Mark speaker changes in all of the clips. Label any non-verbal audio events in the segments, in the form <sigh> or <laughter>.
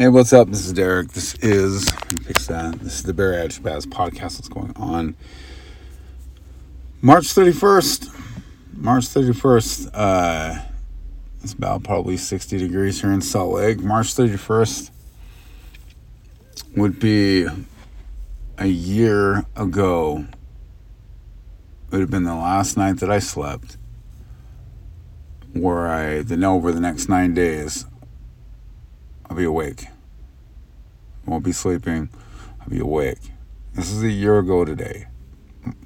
Speaker 1: Hey, what's up? This is Derek. This is fix that. This is the Bariatric Badass podcast. What's going on? March thirty first. March thirty first. Uh, it's about probably sixty degrees here in Salt Lake. March thirty first would be a year ago. It would have been the last night that I slept. Where I then over the next nine days I'll be awake. I won't be sleeping. I'll be awake. This is a year ago today,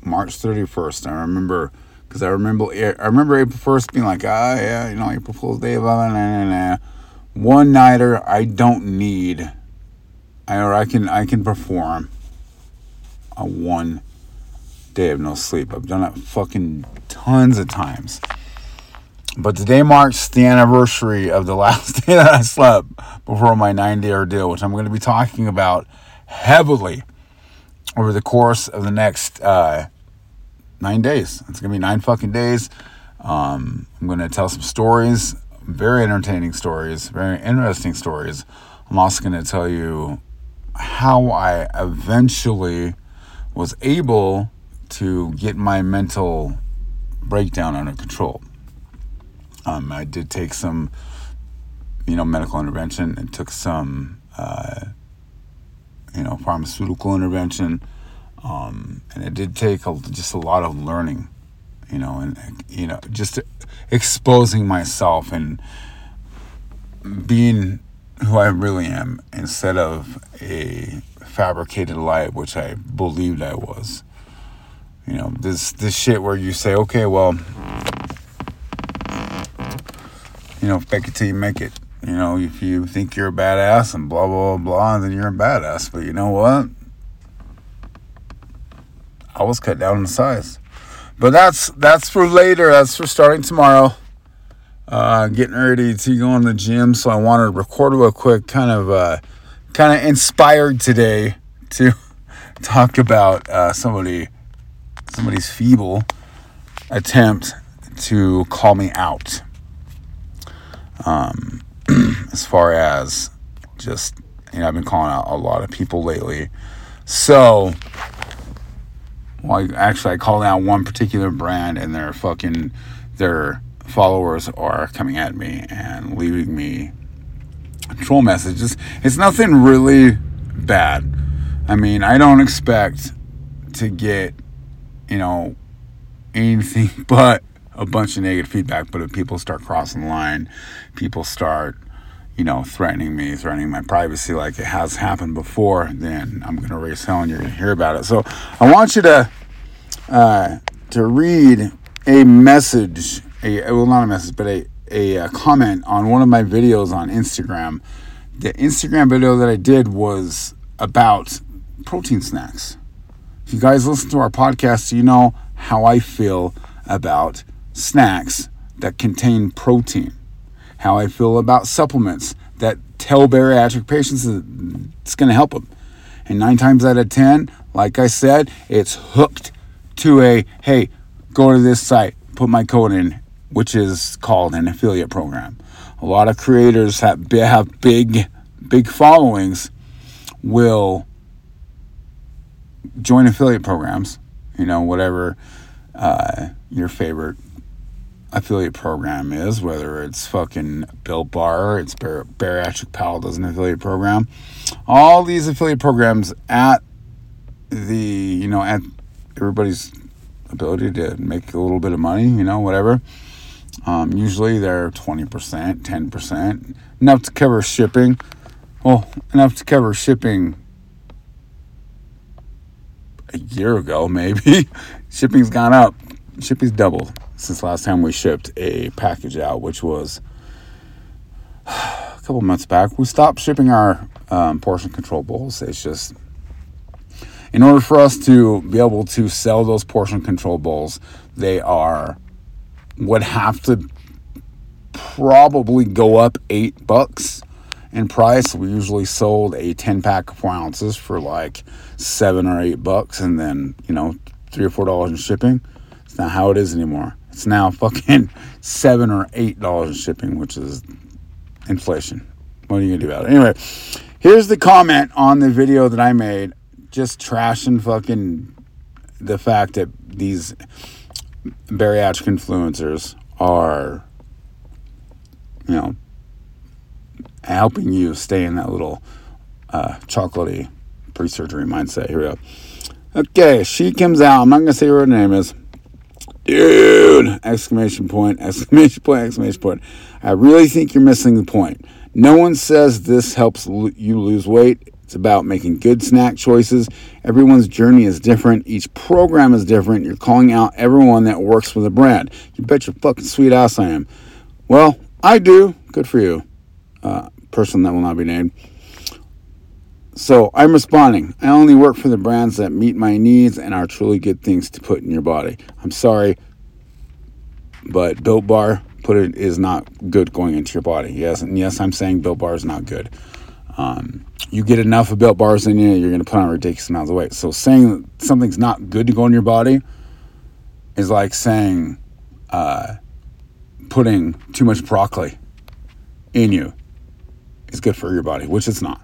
Speaker 1: March 31st. I remember because I remember I remember April 1st being like, ah, yeah, you know, April Fool's Day, blah, blah, blah, blah. One nighter, I don't need, I, or I can, I can perform a one day of no sleep. I've done it fucking tons of times. But today marks the anniversary of the last <laughs> day that I slept before my nine day ordeal, which I'm going to be talking about heavily over the course of the next uh, nine days. It's going to be nine fucking days. Um, I'm going to tell some stories, very entertaining stories, very interesting stories. I'm also going to tell you how I eventually was able to get my mental breakdown under control. Um, I did take some, you know, medical intervention and took some, uh, you know, pharmaceutical intervention. Um, and it did take a, just a lot of learning, you know, and, you know, just exposing myself and being who I really am instead of a fabricated lie, which I believed I was. You know, this this shit where you say, okay, well, you know, fake it till you make it. You know, if you think you're a badass and blah, blah, blah, then you're a badass. But you know what? I was cut down in size. But that's that's for later. That's for starting tomorrow. Uh, getting ready to go in the gym, so I wanted to record real quick, kind of, uh, kind of inspired today to <laughs> talk about uh, somebody, somebody's feeble attempt to call me out um, <clears throat> as far as just you know I've been calling out a lot of people lately. So, well, actually, I called out one particular brand, and their fucking their followers are coming at me and leaving me troll messages. It's nothing really bad. I mean, I don't expect to get you know anything <laughs> but a bunch of negative feedback, but if people start crossing the line, people start, you know, threatening me, threatening my privacy like it has happened before, then I'm going to raise hell and you're going to hear about it. So I want you to, uh, to read a message, a, well, not a message, but a, a, a comment on one of my videos on Instagram. The Instagram video that I did was about protein snacks. If you guys listen to our podcast, you know how I feel about snacks that contain protein, how I feel about supplements that tell bariatric patients it's going to help them. And nine times out of 10, like I said, it's hooked to a hey, go to this site, put my code in, which is called an affiliate program. A lot of creators have, have big, big followings will join affiliate programs, you know, whatever uh, your favorite affiliate program is, whether it's fucking Built Bar, it's Bar- Bariatric Pal does an affiliate program. All these affiliate programs at the, you know, at everybody's ability to make a little bit of money, you know, whatever. Um, usually they're 20%, 10%, enough to cover shipping. Well, enough to cover shipping a year ago, maybe. <laughs> Shipping's gone up. Shipping's doubled since last time we shipped a package out, which was a couple months back. We stopped shipping our um, portion control bowls. It's just in order for us to be able to sell those portion control bowls, they are would have to probably go up eight bucks in price. We usually sold a 10 pack of four ounces for like seven or eight bucks, and then you know three or four dollars in shipping. It's not how it is anymore. It's now fucking <laughs> seven or eight dollars in shipping, which is inflation. what are you gonna do about it? Anyway, here's the comment on the video that I made, just trashing fucking the fact that these bariatric influencers are, you know, helping you stay in that little uh, chocolatey pre-surgery mindset. Here we go. Okay, she comes out. I'm not gonna say her name is. Dude! Exclamation point! Exclamation point! Exclamation point! I really think you're missing the point. No one says this helps you lose weight. It's about making good snack choices. Everyone's journey is different. Each program is different. You're calling out everyone that works with a brand. You bet your fucking sweet ass I am. Well, I do. Good for you. Uh, person that will not be named. So I'm responding. I only work for the brands that meet my needs and are truly good things to put in your body. I'm sorry, but Built Bar put it is not good going into your body. Yes, and yes, I'm saying Built Bar is not good. Um, you get enough of Built Bars in you, you're going to put on ridiculous amounts of weight. So saying something's not good to go in your body is like saying uh, putting too much broccoli in you is good for your body, which it's not.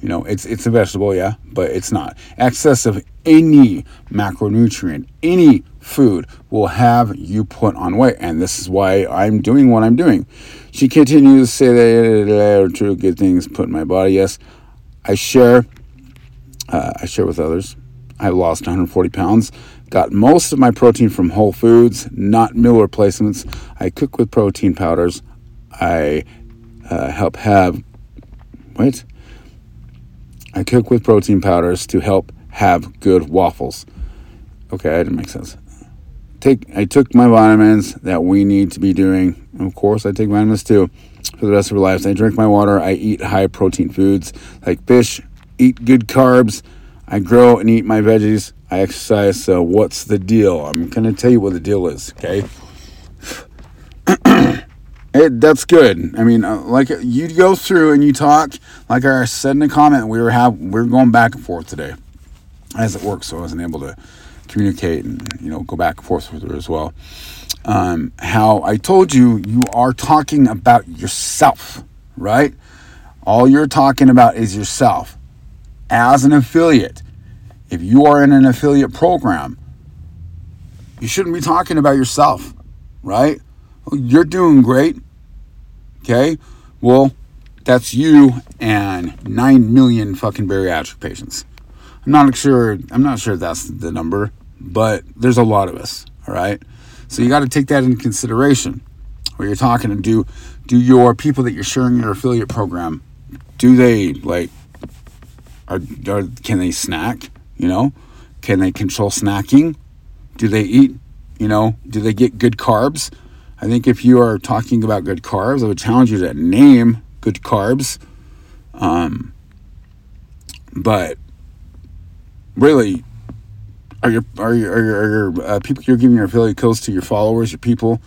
Speaker 1: You know, it's it's a vegetable, yeah, but it's not. Excess of any macronutrient, any food will have you put on weight, and this is why I'm doing what I'm doing. She continues to say that true good things put in my body. Yes, I share. Uh, I share with others. I lost 140 pounds. Got most of my protein from Whole Foods, not meal replacements. I cook with protein powders. I uh, help have. Wait. I cook with protein powders to help have good waffles. Okay, that didn't make sense. Take I took my vitamins that we need to be doing. Of course, I take vitamins too for the rest of our lives. I drink my water. I eat high protein foods like fish. Eat good carbs. I grow and eat my veggies. I exercise. So what's the deal? I'm gonna tell you what the deal is. Okay. It, that's good. I mean, uh, like you go through and you talk. Like I said in the comment, we were have we were going back and forth today, as it works. So I wasn't able to communicate and you know go back and forth with her as well. Um, how I told you, you are talking about yourself, right? All you're talking about is yourself as an affiliate. If you are in an affiliate program, you shouldn't be talking about yourself, right? You're doing great. Okay? Well, that's you and 9 million fucking bariatric patients. I'm not sure I'm not sure that's the number, but there's a lot of us, all right? So you got to take that into consideration. When you're talking to do do your people that you're sharing your affiliate program, do they like are, are can they snack, you know? Can they control snacking? Do they eat, you know, do they get good carbs? I think if you are talking about good carbs, I would challenge you to name good carbs. Um, but really, are your are your, are your, are your uh, people you're giving your affiliate codes to your followers, your people?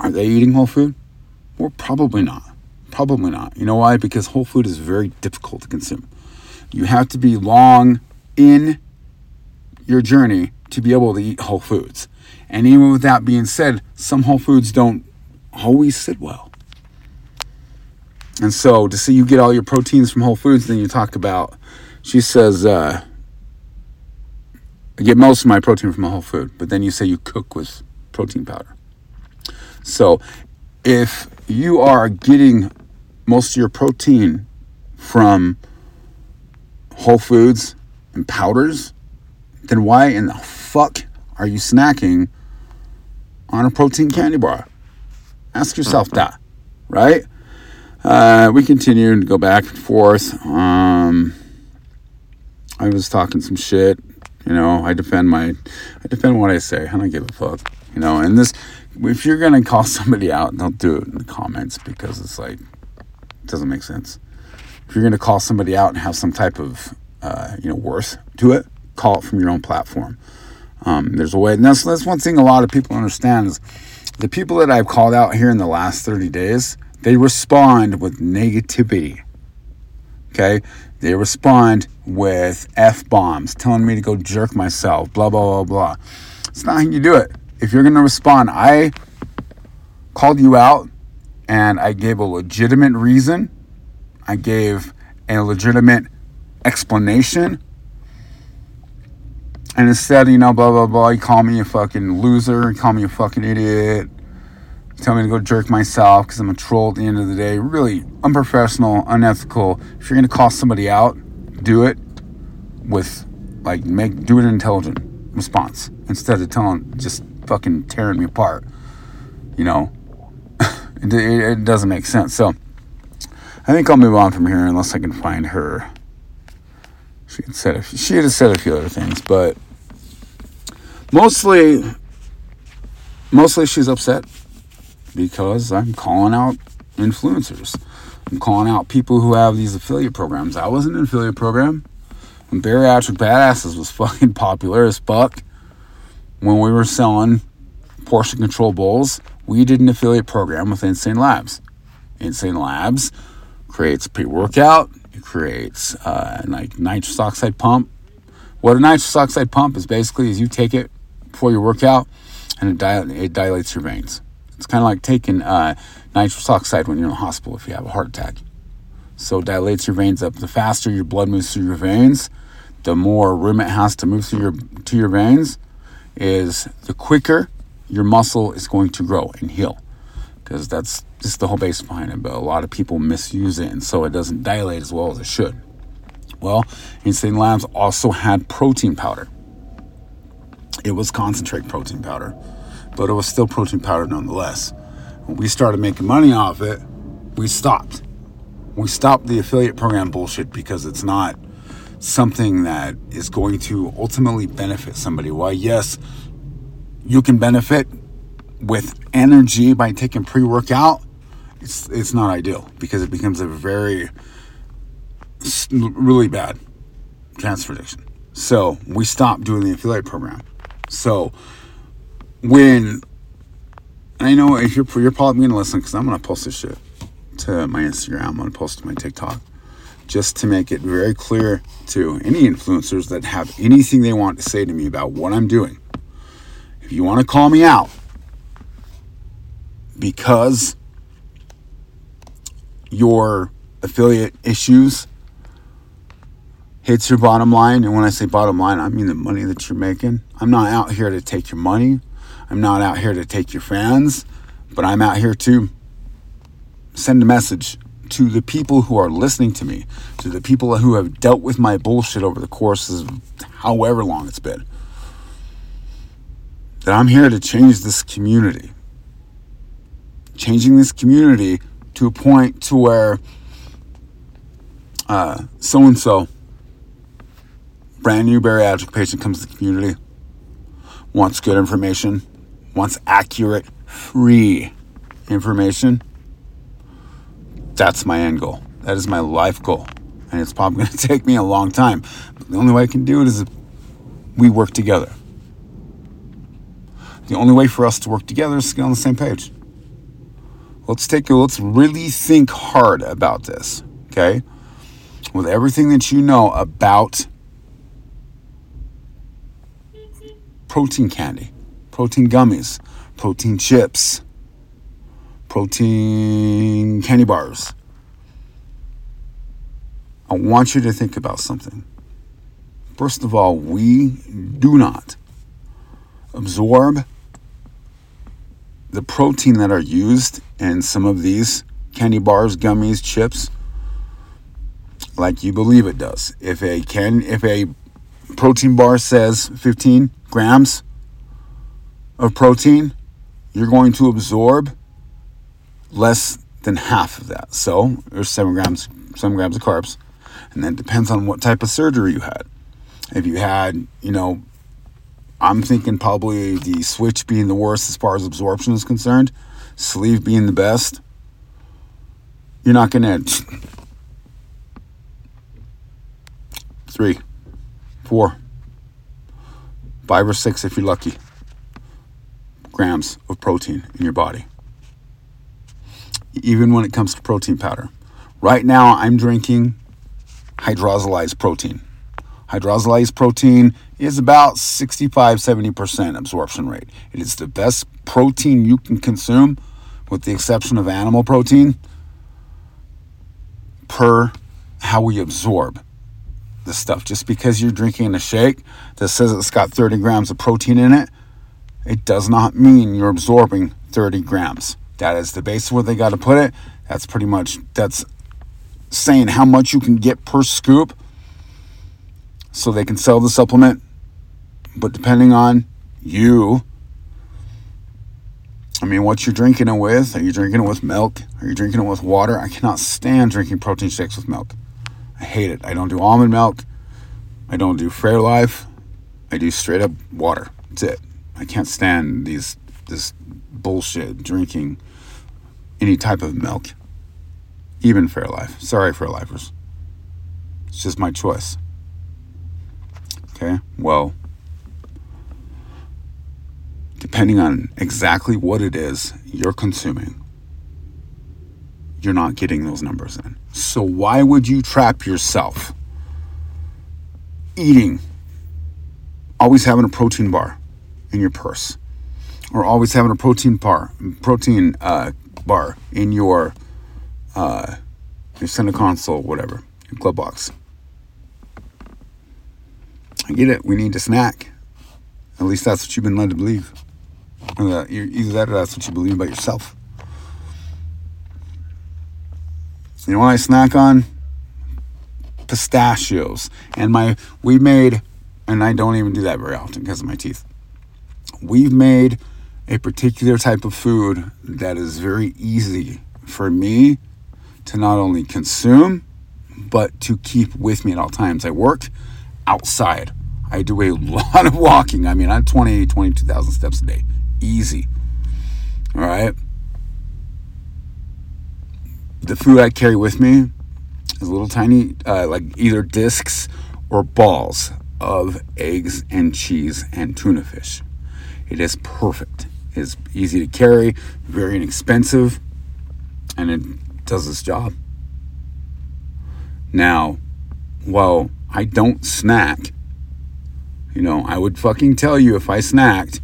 Speaker 1: Are they eating whole food? Well, probably not. Probably not. You know why? Because whole food is very difficult to consume. You have to be long in your journey to be able to eat whole foods. And even with that being said, some whole foods don't always sit well. And so to see you get all your proteins from whole foods, then you talk about, she says, uh, I get most of my protein from a whole food, but then you say you cook with protein powder. So if you are getting most of your protein from whole foods and powders, then why in the fuck are you snacking on a protein candy bar? Ask yourself that, right? Uh, we continue to go back and forth. Um, I was talking some shit. You know, I defend my, I defend what I say. I don't give a fuck. You know, and this, if you're gonna call <laughs> somebody out, don't do it in the comments because it's like, it doesn't make sense. If you're gonna call somebody out and have some type of, uh, you know, worth to it, call it from your own platform. Um, there's a way, and that's, that's one thing a lot of people understand is the people that I've called out here in the last 30 days, they respond with negativity. Okay? They respond with F bombs, telling me to go jerk myself, blah, blah, blah, blah. It's not how you do it. If you're going to respond, I called you out and I gave a legitimate reason. I gave a legitimate explanation. And instead, you know, blah, blah, blah, you call me a fucking loser, you call me a fucking idiot, tell me to go jerk myself because I'm a troll at the end of the day. Really unprofessional, unethical. If you're going to call somebody out, do it with, like, make, do it an intelligent response instead of telling, just fucking tearing me apart. You know, <laughs> it, it, it doesn't make sense. So, I think I'll move on from here unless I can find her. She had said a, she had said a few other things, but mostly, mostly she's upset because I'm calling out influencers. I'm calling out people who have these affiliate programs. I was in an affiliate program when Bariatric Badasses was <laughs> fucking popular as fuck. When we were selling portion control bowls, we did an affiliate program with Insane Labz. Insane Labz creates pre workout, it creates uh, like nitrous oxide pump. What a nitrous oxide pump is basically is you take it before your workout and it, dil- it dilates your veins. It's kind of like taking uh, nitrous oxide when you're in the hospital if you have a heart attack. So it dilates your veins up. The faster your blood moves through your veins, the more room it has to move through your to your veins, is the quicker your muscle is going to grow and heal. Because that's just the whole base behind it. But a lot of people misuse it, and so it doesn't dilate as well as it should. Well, Insane Labz also had protein powder. It was concentrate protein powder but it was still protein powder nonetheless. When we started making money off it, we stopped. We stopped the affiliate program bullshit because it's not something that is going to ultimately benefit somebody. Why, yes, you can benefit with energy by taking pre workout. It's, it's not ideal because it becomes a very, really bad transfer addiction. So we stopped doing the affiliate program. So when I know if you're you're probably gonna listen because I'm gonna post this shit to my Instagram. I'm gonna post to my TikTok just to make it very clear to any influencers that have anything they want to say to me about what I'm doing. If you want to call me out because your affiliate issues hits your bottom line, and when I say bottom line, I mean the money that you're making. I'm not out here to take your money. I'm not out here to take your fans, but I'm out here to send a message to the people who are listening to me, to the people who have dealt with my bullshit over the course of however long it's been. That I'm here to change this community. Changing this community to a point to where so and so, brand new bariatric patient comes to the community, wants good information, wants accurate, free information, that's my end goal. That is my life goal. And it's probably <laughs> going to take me a long time. But the only way I can do it is if we work together. The only way for us to work together is to get on the same page. Let's take a, let's really think hard about this, okay? With everything that you know about protein candy, protein gummies, protein chips, protein candy bars. I want you to think about something. First of all, we do not absorb the protein that are used in some of these candy bars, gummies, chips like you believe it does. If a can if a protein bar says 15 grams of protein, you're going to absorb less than half of that. So there's seven grams, seven grams of carbs, and then depends on what type of surgery you had. If you had, you know, I'm thinking probably the switch being the worst as far as absorption is concerned, sleeve being the best. You're not gonna three, four, five or six if you're lucky grams of protein in your body. Even when it comes to protein powder. Right now, I'm drinking hydrolyzed protein. Hydrolyzed protein is about 65 70% absorption rate. It is the best protein you can consume with the exception of animal protein, per how we absorb the stuff. Just because you're drinking a shake that says it's got 30 grams of protein in it, it does not mean you're absorbing 30 grams. That is the base of where they got to put it. That's pretty much that's saying how much you can get per scoop so they can sell the supplement. But depending on you, I mean, what you're drinking it with? Are you drinking it with milk? Are you drinking it with water? I cannot stand drinking protein shakes with milk. I hate it. I don't do almond milk. I don't do Fairlife. I do straight up water. That's it. I can't stand these this bullshit drinking any type of milk, even Fairlife. Sorry, Fairlifers. It's just my choice. Okay, well, depending on exactly what it is you're consuming, you're not getting those numbers in. So, why would you trap yourself eating, always having a protein bar in your purse, or always having a protein bar, protein uh, bar in your uh, your center console, whatever, your glove box? I get it. We need to snack. At least that's what you've been led to believe. Either that or that's what you believe about yourself. You know what I snack on? Pistachios. And my we made and I don't even do that very often because of my teeth. We've made a particular type of food that is very easy for me to not only consume but to keep with me at all times. I work outside. I do a <laughs> lot of walking. I mean, I'm 20, 22,000 steps a day. Easy. All right. The food I carry with me is little tiny, uh, like either discs or balls of eggs and cheese and tuna fish. It is perfect. It's easy to carry, very inexpensive, and it does its job. Now, while I don't snack, you know, I would fucking tell you if I snacked,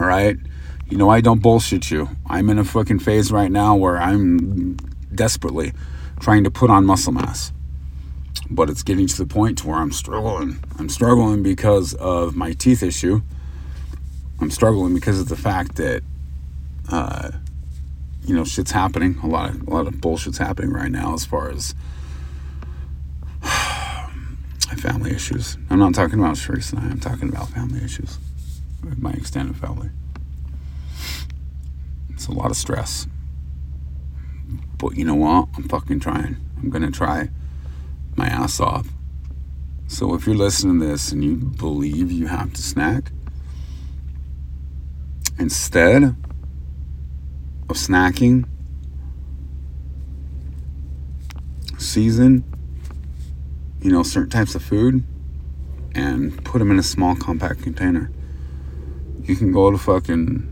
Speaker 1: all right? You know, I don't bullshit you. I'm in a fucking phase right now where I'm desperately trying to put on muscle mass. But it's getting to the point where I'm struggling. I'm struggling because of my teeth issue. I'm struggling because of the fact that, uh, you know, shit's happening. A lot of a lot of bullshit's happening right now as far as <sighs> family issues. I'm not talking about Sharice and I. I'm talking about family issues with my extended family. It's a lot of stress. But you know what? I'm fucking trying. I'm gonna try my ass off. So if you're listening to this and you believe you have to snack, instead of snacking, season you know, certain types of food and put them in a small compact container. You can go to fucking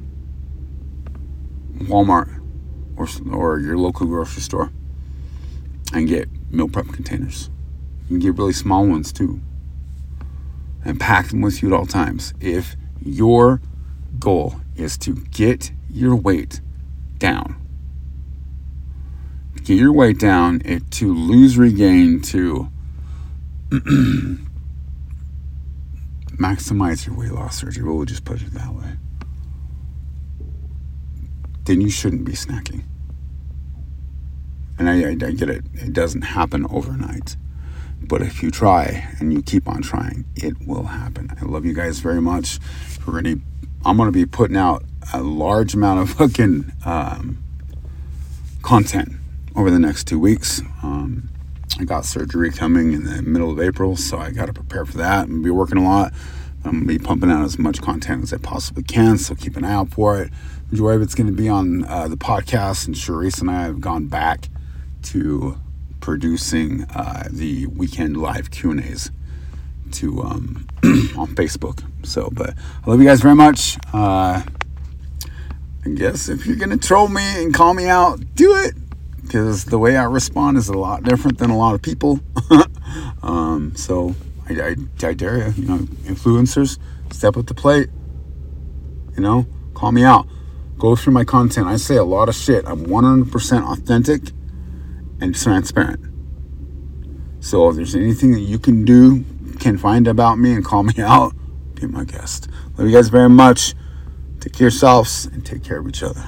Speaker 1: Walmart or, or your local grocery store and get meal prep containers. You can get really small ones too and pack them with you at all times. If your goal is to get your weight down, get your weight down, it, to lose, regain, to <clears throat> maximize your weight loss surgery. We'll just put it that way. Then you shouldn't be snacking. And I, I, I get it, it doesn't happen overnight. But if you try and you keep on trying, it will happen. I love you guys very much. We're gonna, I'm to be putting out a large amount of fucking um, content over the next two weeks. Um, I got surgery coming in the middle of April, so I got to prepare for that and be working a lot. I'm gonna be pumping out as much content as I possibly can, so keep an eye out for it. Majority of it's to be on uh, the podcast, and Sharice and I have gone back to producing uh, the weekend live Q and A's to um, <clears throat> on Facebook. So, but I love you guys very much. Uh, I guess if you're gonna troll me and call me out, do it because the way I respond is a lot different than a lot of people. <laughs> um, so I, I, I, dare you, you know, influencers, step up the plate. You know, call me out. Go through my content. I say a lot of shit. I'm 100% authentic and transparent. So if there's anything that you can do, can find about me and call me <laughs> out, be my guest. Love you guys very much. Take care of yourselves and take care of each other.